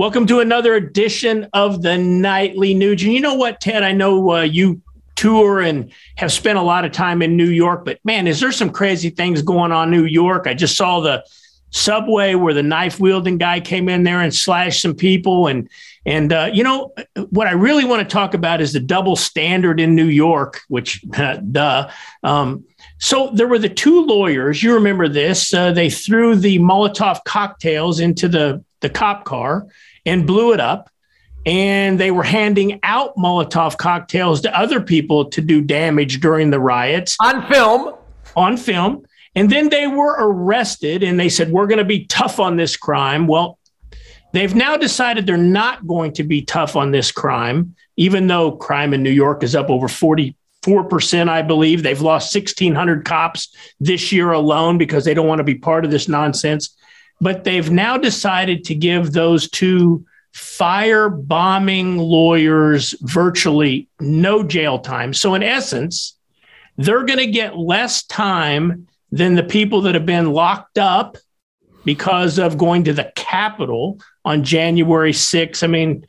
Welcome to another edition of the Nightly Nuge. And you know what, Ted? I know uh, you tour and have spent a lot of time in New York, but man, is there some crazy things going on in New York? I just saw the subway where the knife wielding guy came in there and slashed some people and and uh, you know what I really want to talk about is the double standard in New York, which duh. Um, so there were the two lawyers. You remember this? Uh, they threw the Molotov cocktails into the the cop car and blew it up. And they were handing out Molotov cocktails to other people to do damage during the riots on film. On film. And then they were arrested and they said, We're going to be tough on this crime. Well, they've now decided they're not going to be tough on this crime, even though crime in New York is up over 44%, I believe. They've lost 1,600 cops this year alone because they don't want to be part of this nonsense. But they've now decided to give those two fire bombing lawyers virtually no jail time. So, in essence, they're going to get less time than the people that have been locked up because of going to the Capitol on January 6th. I mean,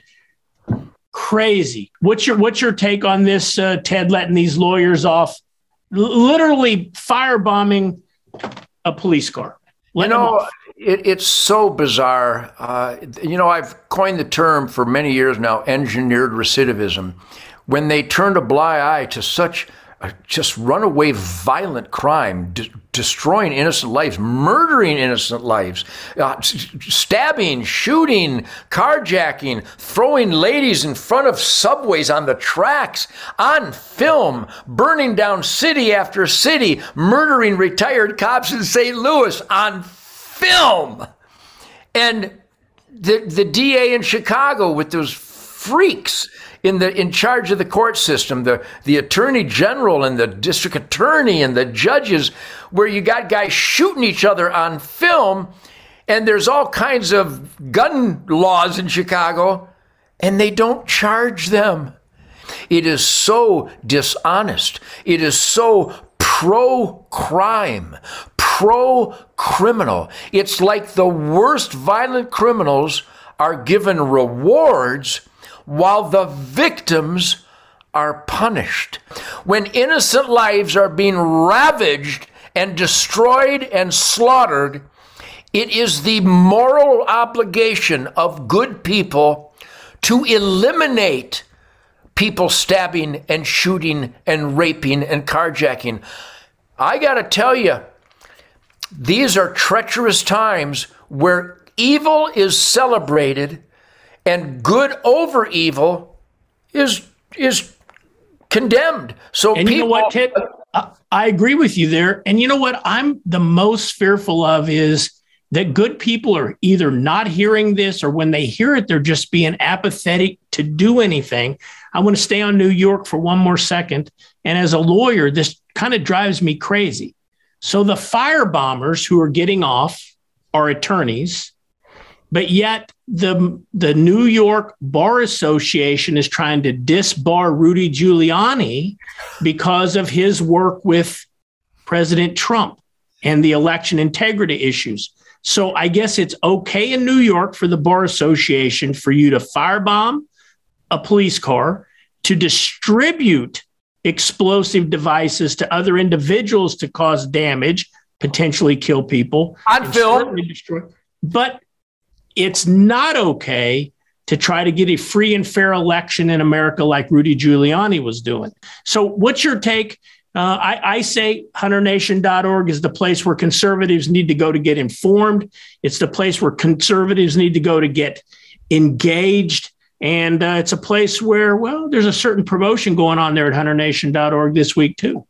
crazy. What's your what's your take on this, uh, Ted? Letting these lawyers off, L- literally firebombing a police car. Let you know, it, it's so bizarre. Uh, you know, I've coined the term for many years now, engineered recidivism. When they turned a blind eye to such just runaway violent crime, de- destroying innocent lives, murdering innocent lives, uh, stabbing, shooting, carjacking, throwing ladies in front of subways on the tracks, on film, burning down city after city, murdering retired cops in St. Louis on film. And the, the DA in Chicago with those freaks in the in charge of the court system, the the attorney general and the district attorney and the judges, where you got guys shooting each other on film, and there's all kinds of gun laws in Chicago, and they don't charge them. It is so dishonest. It is so pro crime, pro criminal. It's like the worst violent criminals are given rewards while the victims are punished. When innocent lives are being ravaged and destroyed and slaughtered, it is the moral obligation of good people to eliminate people stabbing and shooting and raping and carjacking. I got to tell you, these are treacherous times where evil is celebrated and good over evil is is condemned. So and people, you know what, Ted? I agree with you there. And you know what? I'm the most fearful of is that good people are either not hearing this or when they hear it, they're just being apathetic to do anything. I want to stay on New York for one more second. And as a lawyer, this kind of drives me crazy. So the fire bombers who are getting off are attorneys but yet the the New York Bar Association is trying to disbar Rudy Giuliani because of his work with President Trump and the election integrity issues. So I guess it's okay in New York for the Bar Association for you to firebomb a police car, to distribute explosive devices to other individuals to cause damage, potentially kill people. On film. Destroy. But it's not okay to try to get a free and fair election in America like Rudy Giuliani was doing. So, what's your take? Uh, I, I, say hunternation.org is the place where conservatives need to go to get informed. It's the place where conservatives need to go to get engaged. And uh, it's a place where, well, there's a certain promotion going on there at hunternation.org this week, too.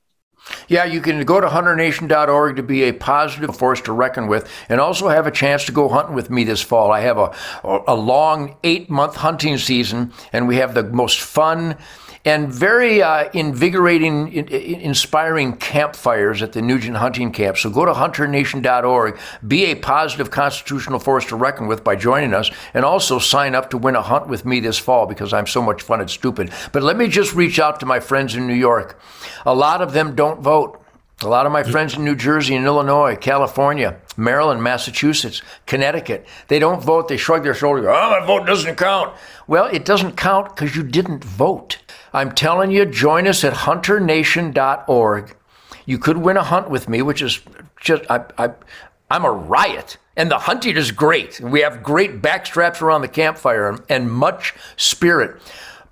Yeah, you can go to hunternation.org to be a positive force to reckon with and also have a chance to go hunting with me this fall. I have a, a long eight month hunting season, and we have the most fun and very uh, invigorating, inspiring campfires at the Nugent Hunting Camp. So go to hunternation.org, be a positive constitutional force to reckon with by joining us, and also sign up to win a hunt with me this fall because I'm so much fun and stupid. But let me just reach out to my friends in New York. A lot of them don't vote. A lot of my friends in New Jersey and Illinois, California, Maryland, Massachusetts, Connecticut, they don't vote. They shrug their shoulders. Oh, my vote doesn't count. Well, it doesn't count because you didn't vote. I'm telling you, join us at hunternation.org. You could win a hunt with me, which is just, I, I, I'm a riot. And the hunting is great. We have great backstraps around the campfire and, and much spirit.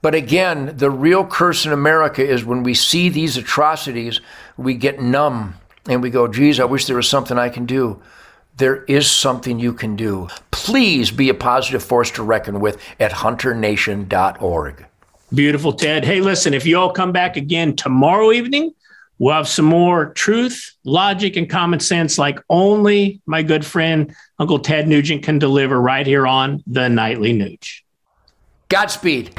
But again, the real curse in America is when we see these atrocities, we get numb and we go, geez, I wish there was something I can do. There is something you can do. Please be a positive force to reckon with at hunternation.org. Beautiful, Ted. Hey, listen, if you all come back again tomorrow evening, we'll have some more truth, logic, and common sense like only my good friend, Uncle Ted Nugent, can deliver right here on the Nightly Nuge. Godspeed.